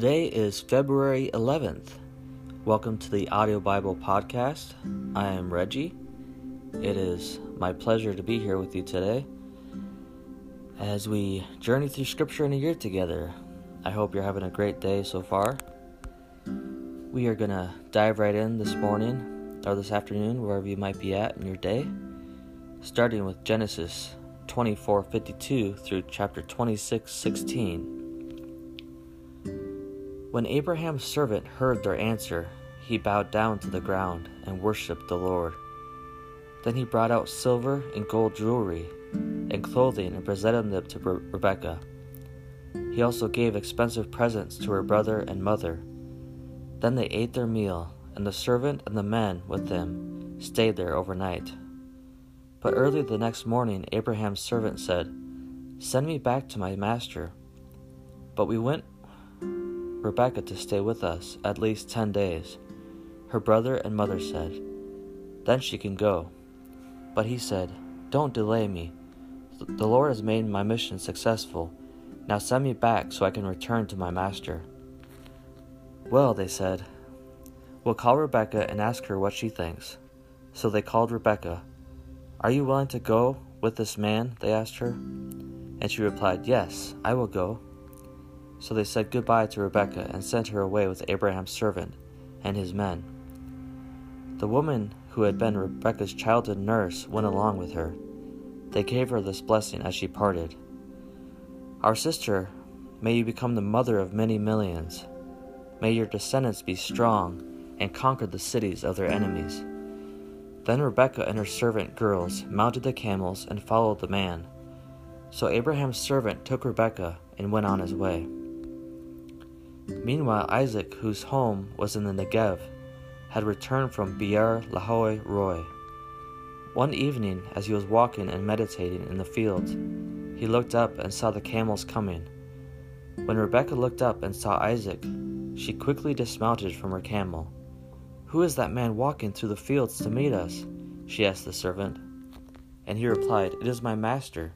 Today is February 11th. Welcome to the Audio Bible Podcast. I am Reggie. It is my pleasure to be here with you today as we journey through Scripture in a year together. I hope you're having a great day so far. We are going to dive right in this morning or this afternoon, wherever you might be at in your day, starting with Genesis 24:52 through chapter 26:16. When Abraham's servant heard their answer, he bowed down to the ground and worshipped the Lord. Then he brought out silver and gold jewelry and clothing and presented them to Re- Rebekah. He also gave expensive presents to her brother and mother. Then they ate their meal, and the servant and the men with him stayed there overnight. But early the next morning, Abraham's servant said, Send me back to my master. But we went Rebekah to stay with us at least ten days. Her brother and mother said, Then she can go. But he said, Don't delay me. The Lord has made my mission successful. Now send me back so I can return to my master. Well, they said, We'll call Rebekah and ask her what she thinks. So they called Rebekah. Are you willing to go with this man? They asked her. And she replied, Yes, I will go. So they said goodbye to Rebekah and sent her away with Abraham's servant and his men. The woman who had been Rebekah's childhood nurse went along with her. They gave her this blessing as she parted Our sister, may you become the mother of many millions. May your descendants be strong and conquer the cities of their enemies. Then Rebekah and her servant girls mounted the camels and followed the man. So Abraham's servant took Rebekah and went on his way. Meanwhile, Isaac, whose home was in the Negev, had returned from Beer Lahai Roi. One evening, as he was walking and meditating in the fields, he looked up and saw the camels coming. When Rebekah looked up and saw Isaac, she quickly dismounted from her camel. Who is that man walking through the fields to meet us? she asked the servant. And he replied, It is my master.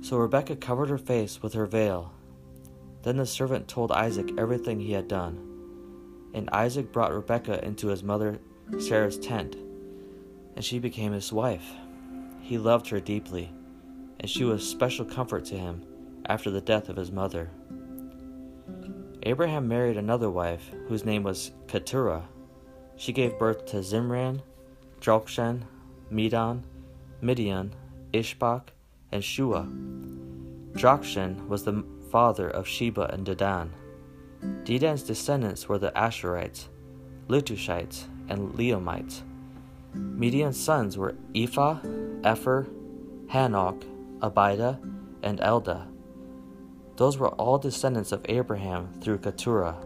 So Rebekah covered her face with her veil then the servant told Isaac everything he had done. And Isaac brought Rebekah into his mother Sarah's tent, and she became his wife. He loved her deeply, and she was special comfort to him after the death of his mother. Abraham married another wife, whose name was Keturah. She gave birth to Zimran, Jokshan, Medan, Midian, Ishbak, and Shua. Jokshan was the father of Sheba and Dedan. Dedan's descendants were the Asshurites, Letushites, and Leummites. Midian's sons were Ephah, Epher, Hanoch, Abida, and Eldaah. Those were all descendants of Abraham through Keturah.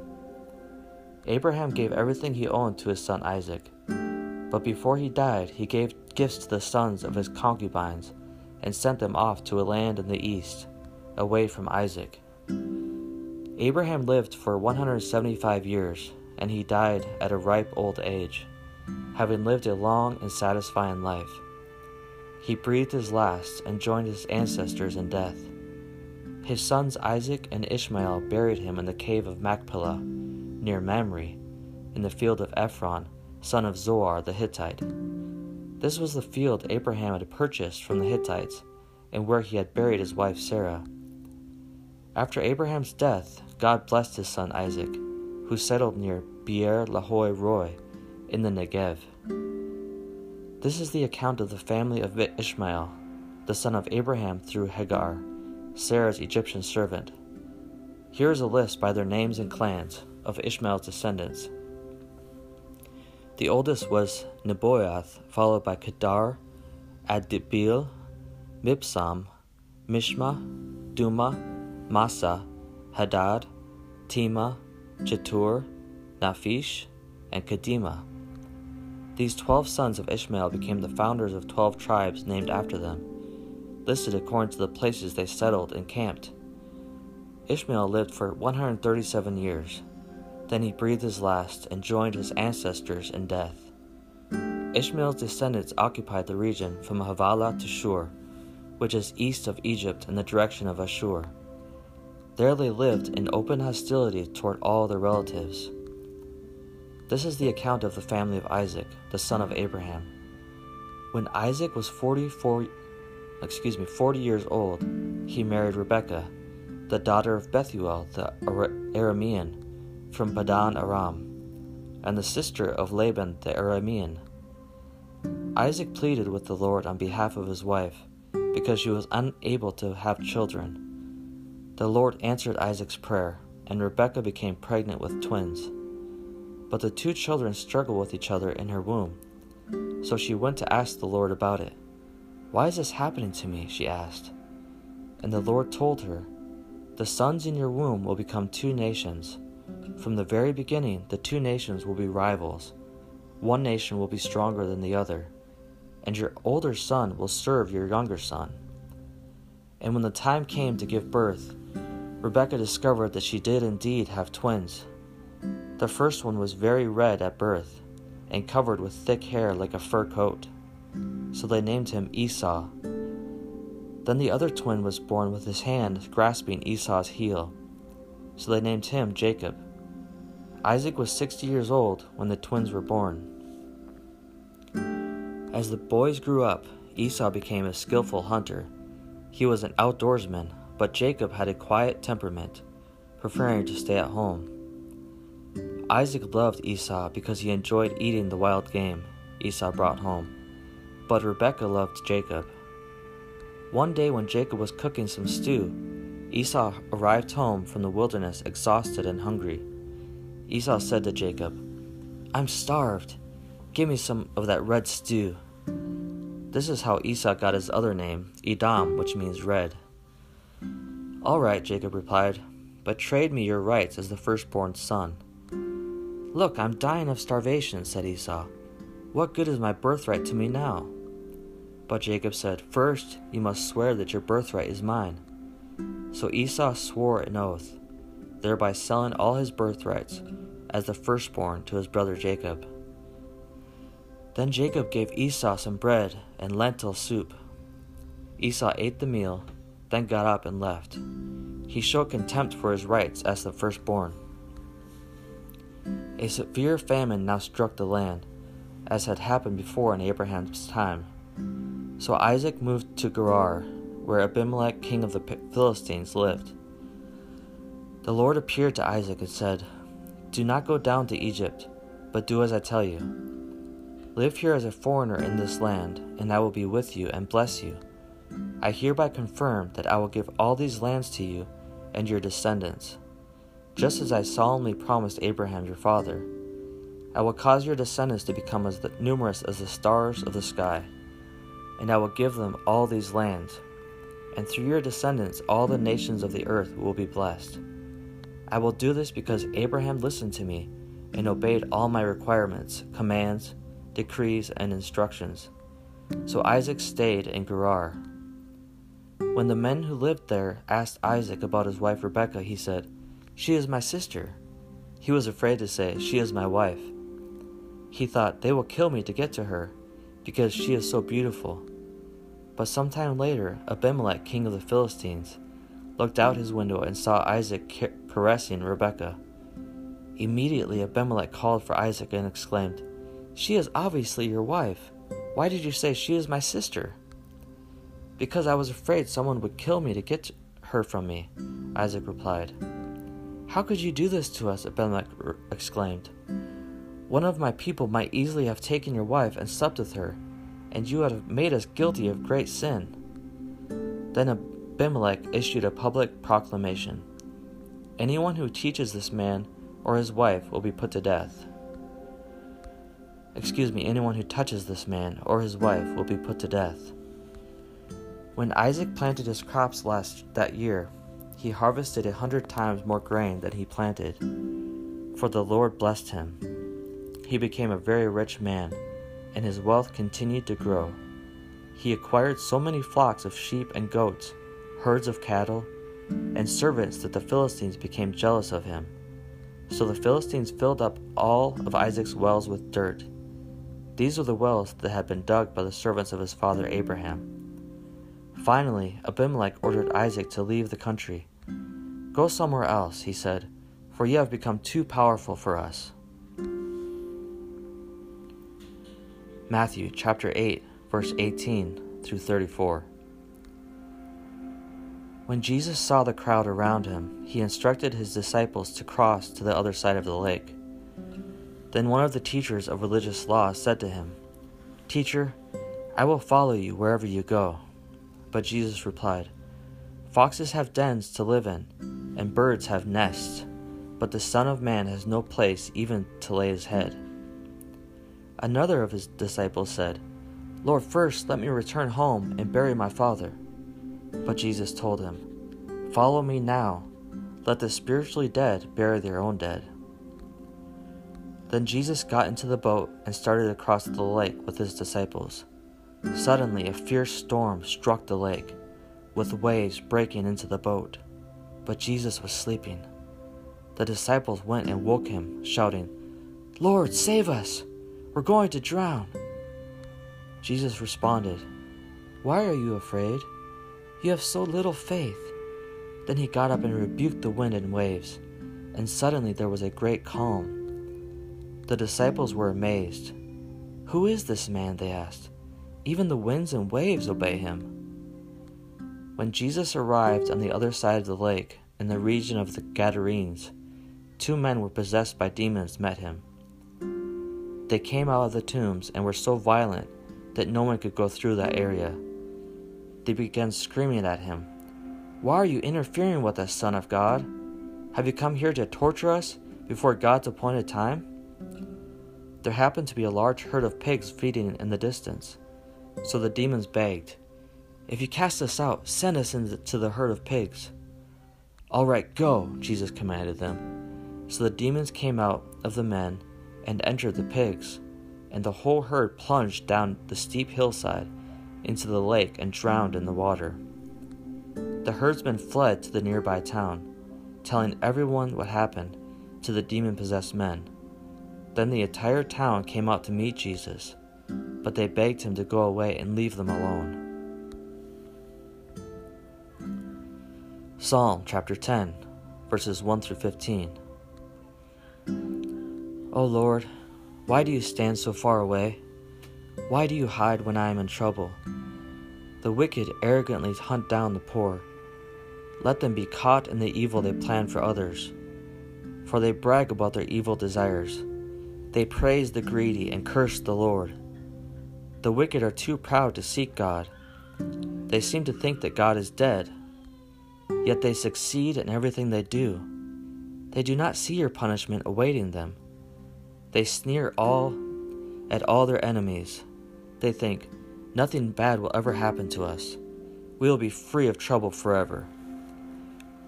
Abraham gave everything he owned to his son Isaac. But before he died, he gave gifts to the sons of his concubines and sent them off to a land in the east away from Isaac. Abraham lived for 175 years, and he died at a ripe old age, having lived a long and satisfying life. He breathed his last and joined his ancestors in death. His sons Isaac and Ishmael buried him in the cave of Machpelah, near Mamre, in the field of Ephron, son of Zohar the Hittite. This was the field Abraham had purchased from the Hittites, and where he had buried his wife Sarah. After Abraham's death, God blessed his son Isaac, who settled near Beer Lahai Roi in the Negev. This is the account of the family of Ishmael, the son of Abraham through Hagar, Sarah's Egyptian servant. Here is a list by their names and clans of Ishmael's descendants. The oldest was Nebaioth, followed by Kedar, Adbeel, Mibsam, Mishma, Dumah, Massa, Hadad, Tema, Jetur, Naphish, and Kedemah. These twelve sons of Ishmael became the founders of twelve tribes named after them, listed according to the places they settled and camped. Ishmael lived for 137 years. Then he breathed his last and joined his ancestors in death. Ishmael's descendants occupied the region from Havilah to Shur, which is east of Egypt in the direction of Ashur. There they lived in open hostility toward all their relatives. This is the account of the family of Isaac, the son of Abraham. When Isaac was 44 excuse me, 40 years old, he married Rebekah, the daughter of Bethuel the Aramean from Paddan Aram, and the sister of Laban the Aramean. Isaac pleaded with the Lord on behalf of his wife because she was unable to have children. The Lord answered Isaac's prayer, and Rebekah became pregnant with twins. But the two children struggled with each other in her womb. So she went to ask the Lord about it. Why is this happening to me? she asked. And the Lord told her, The sons in your womb will become two nations. From the very beginning, the two nations will be rivals. One nation will be stronger than the other, and your older son will serve your younger son. And when the time came to give birth, Rebekah discovered that she did indeed have twins. The first one was very red at birth and covered with thick hair like a fur coat. So they named him Esau. Then the other twin was born with his hand grasping Esau's heel. So they named him Jacob. Isaac was 60 years old when the twins were born. As the boys grew up, Esau became a skillful hunter. He was an outdoorsman, but Jacob had a quiet temperament, preferring to stay at home. Isaac loved Esau because he enjoyed eating the wild game Esau brought home, but Rebekah loved Jacob. One day, when Jacob was cooking some stew, Esau arrived home from the wilderness exhausted and hungry. Esau said to Jacob, I'm starved. Give me some of that red stew. This is how Esau got his other name, Edom, which means red. All right, Jacob replied, but trade me your rights as the firstborn son. Look, I'm dying of starvation, said Esau. What good is my birthright to me now? But Jacob said, First, you must swear that your birthright is mine. So Esau swore an oath, thereby selling all his birthrights as the firstborn to his brother Jacob. Then Jacob gave Esau some bread and lentil soup. Esau ate the meal, then got up and left. He showed contempt for his rights as the firstborn. A severe famine now struck the land, as had happened before in Abraham's time. So Isaac moved to Gerar, where Abimelech, king of the Philistines, lived. The Lord appeared to Isaac and said, Do not go down to Egypt, but do as I tell you. Live here as a foreigner in this land, and I will be with you and bless you. I hereby confirm that I will give all these lands to you and your descendants just as I solemnly promised Abraham your father. I will cause your descendants to become as numerous as the stars of the sky, and I will give them all these lands, and through your descendants all the nations of the earth will be blessed. I will do this because Abraham listened to me and obeyed all my requirements, commands, decrees, and instructions. So Isaac stayed in Gerar. When the men who lived there asked Isaac about his wife Rebekah, he said, she is my sister. He was afraid to say, She is my wife. He thought, They will kill me to get to her, because she is so beautiful. But some time later, Abimelech, king of the Philistines, looked out his window and saw Isaac caressing Rebekah. Immediately, Abimelech called for Isaac and exclaimed, She is obviously your wife. Why did you say she is my sister? Because I was afraid someone would kill me to get her from me, Isaac replied. How could you do this to us? Abimelech exclaimed. One of my people might easily have taken your wife and slept with her, and you would have made us guilty of great sin. Then Abimelech issued a public proclamation Anyone who teaches this man or his wife will be put to death. Excuse me, anyone who touches this man or his wife will be put to death. When Isaac planted his crops last that year, he harvested a hundred times more grain than he planted, for the Lord blessed him. He became a very rich man, and his wealth continued to grow. He acquired so many flocks of sheep and goats, herds of cattle, and servants that the Philistines became jealous of him. So the Philistines filled up all of Isaac's wells with dirt. These were the wells that had been dug by the servants of his father Abraham. Finally, Abimelech ordered Isaac to leave the country. Go somewhere else, he said, for you have become too powerful for us. Matthew chapter 8, verse 18 through 34. When Jesus saw the crowd around him, he instructed his disciples to cross to the other side of the lake. Then one of the teachers of religious law said to him, Teacher, I will follow you wherever you go. But Jesus replied, Foxes have dens to live in, and birds have nests, but the Son of Man has no place even to lay his head. Another of his disciples said, Lord, first let me return home and bury my father. But Jesus told him, Follow me now. Let the spiritually dead bury their own dead. Then Jesus got into the boat and started across the lake with his disciples. Suddenly, a fierce storm struck the lake, with waves breaking into the boat. But Jesus was sleeping. The disciples went and woke him, shouting, Lord, save us! We're going to drown. Jesus responded, Why are you afraid? You have so little faith. Then he got up and rebuked the wind and waves, and suddenly there was a great calm. The disciples were amazed. Who is this man? they asked. Even the winds and waves obey him. When Jesus arrived on the other side of the lake, in the region of the Gadarenes, two men were possessed by demons met him. They came out of the tombs and were so violent that no one could go through that area. They began screaming at him, Why are you interfering with us, Son of God? Have you come here to torture us before God's appointed time? There happened to be a large herd of pigs feeding in the distance. So the demons begged, If you cast us out, send us into the herd of pigs. All right, go, Jesus commanded them. So the demons came out of the men and entered the pigs, and the whole herd plunged down the steep hillside into the lake and drowned in the water. The herdsmen fled to the nearby town, telling everyone what happened to the demon possessed men. Then the entire town came out to meet Jesus, but they begged him to go away and leave them alone. Psalm chapter 10, verses 1 through 15. O Lord, why do you stand so far away? Why do you hide when I am in trouble? The wicked arrogantly hunt down the poor. Let them be caught in the evil they plan for others. For they brag about their evil desires. They praise the greedy and curse the Lord. The wicked are too proud to seek God. They seem to think that God is dead. Yet they succeed in everything they do. They do not see your punishment awaiting them. They sneer all at all their enemies. They think, nothing bad will ever happen to us. We will be free of trouble forever.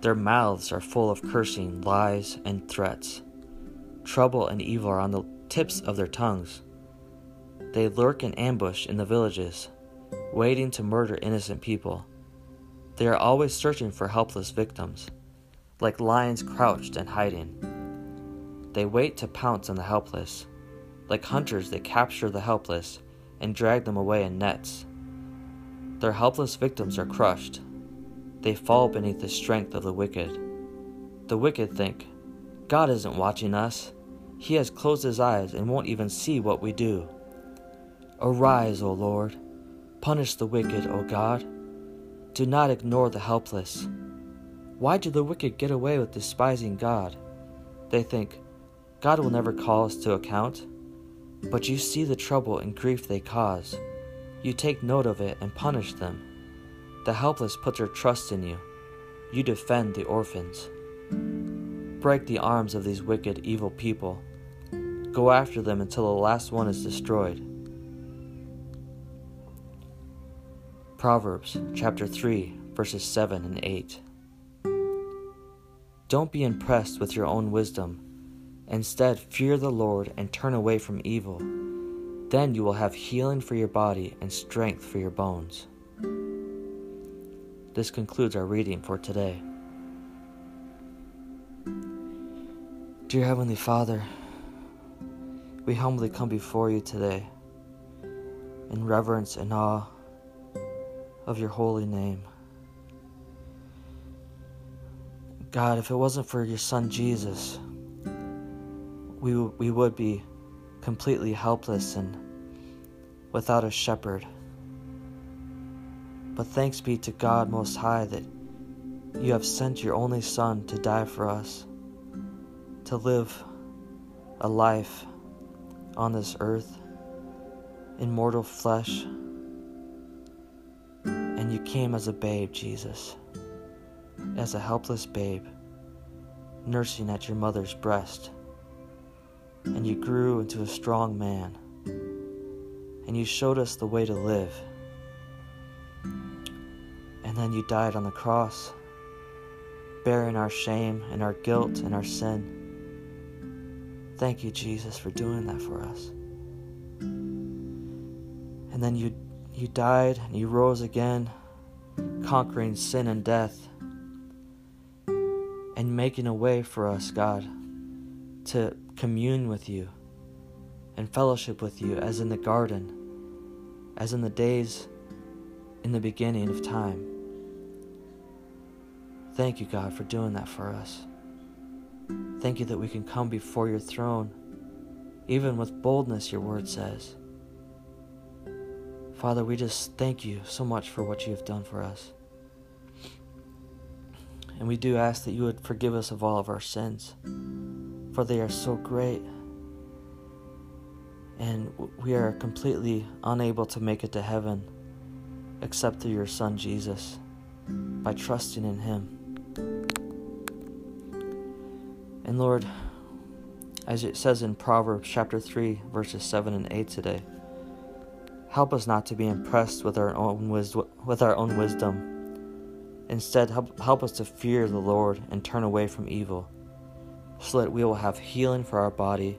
Their mouths are full of cursing, lies, and threats. Trouble and evil are on the tips of their tongues. They lurk in ambush in the villages, waiting to murder innocent people. They are always searching for helpless victims, like lions crouched and hiding. They wait to pounce on the helpless. Like hunters, they capture the helpless and drag them away in nets. Their helpless victims are crushed. They fall beneath the strength of the wicked. The wicked think, God isn't watching us. He has closed his eyes and won't even see what we do. Arise, O Lord. Punish the wicked, O God. Do not ignore the helpless. Why do the wicked get away with despising God? They think, God will never call us to account. But you see the trouble and grief they cause. You take note of it and punish them. The helpless put their trust in you. You defend the orphans. Break the arms of these wicked, evil people. Go after them until the last one is destroyed. Proverbs chapter 3, verses 7 and 8. Don't be impressed with your own wisdom. Instead, fear the Lord and turn away from evil. Then you will have healing for your body and strength for your bones. This concludes our reading for today. Dear Heavenly Father, we humbly come before you today in reverence and awe of your holy name. God, if it wasn't for your son Jesus, we, we would be completely helpless and without a shepherd. But thanks be to God Most High that you have sent your only Son to die for us, to live a life on this earth in mortal flesh. And you came as a babe, Jesus, as a helpless babe, nursing at your mother's breast. And you grew into a strong man, and you showed us the way to live. And then you died on the cross, bearing our shame and our guilt and our sin. Thank you, Jesus, for doing that for us. And then you you died and you rose again, conquering sin and death and making a way for us, God, to commune with you and fellowship with you as in the garden, as in the days in the beginning of time. Thank you, God, for doing that for us. Thank you that we can come before your throne, even with boldness, your word says. Father, we just thank you so much for what you have done for us. And we do ask that you would forgive us of all of our sins, for they are so great. And we are completely unable to make it to heaven except through your Son Jesus by trusting in Him. And Lord, as it says in Proverbs chapter 3, verses 7 and 8 today, Help us not to be impressed with our own wisdom, with our own wisdom. Instead, help, help us to fear the Lord and turn away from evil, so that we will have healing for our body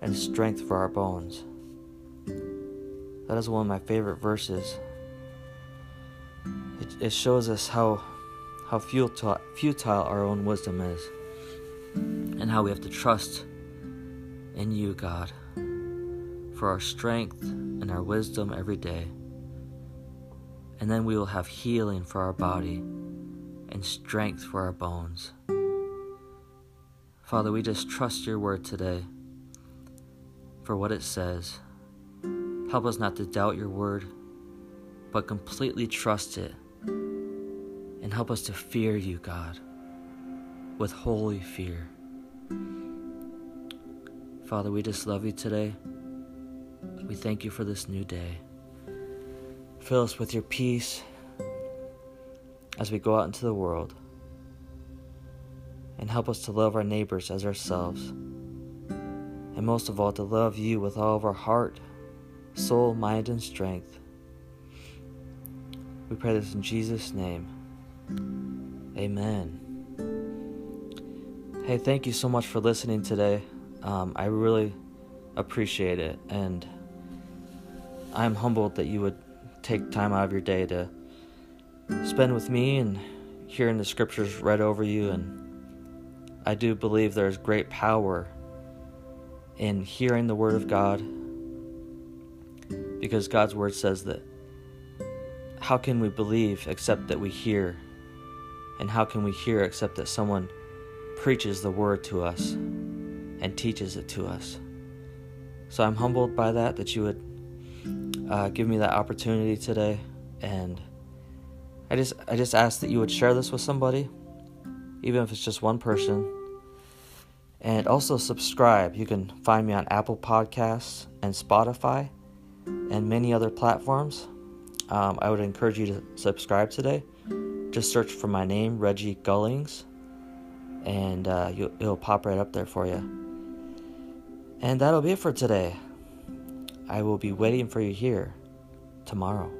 and strength for our bones. That is one of my favorite verses. It, it shows us how how futile, futile our own wisdom is, and how we have to trust in you, God for our strength and our wisdom every day. And then we will have healing for our body and strength for our bones. Father, we just trust your word today for what it says. Help us not to doubt your word, but completely trust it. And help us to fear you, God, with holy fear. Father, we just love you today. We thank you for this new day. Fill us with your peace as we go out into the world. And help us to love our neighbors as ourselves. And most of all, to love you with all of our heart, soul, mind, and strength. We pray this in Jesus' name. Amen. Hey, thank you so much for listening today. Um, I really appreciate it. And I'm humbled that you would take time out of your day to spend with me and hearing the scriptures read over you. And I do believe there's great power in hearing the Word of God because God's Word says that how can we believe except that we hear? And how can we hear except that someone preaches the Word to us and teaches it to us? So I'm humbled by that, that you would uh, give me that opportunity today, and I just I just ask that you would share this with somebody, even if it's just one person. And also subscribe. You can find me on Apple Podcasts and Spotify and many other platforms. Um, I would encourage you to subscribe today. Just search for my name, Reggie Gullings, and uh, it'll pop right up there for you. And that'll be it for today. I will be waiting for you here tomorrow.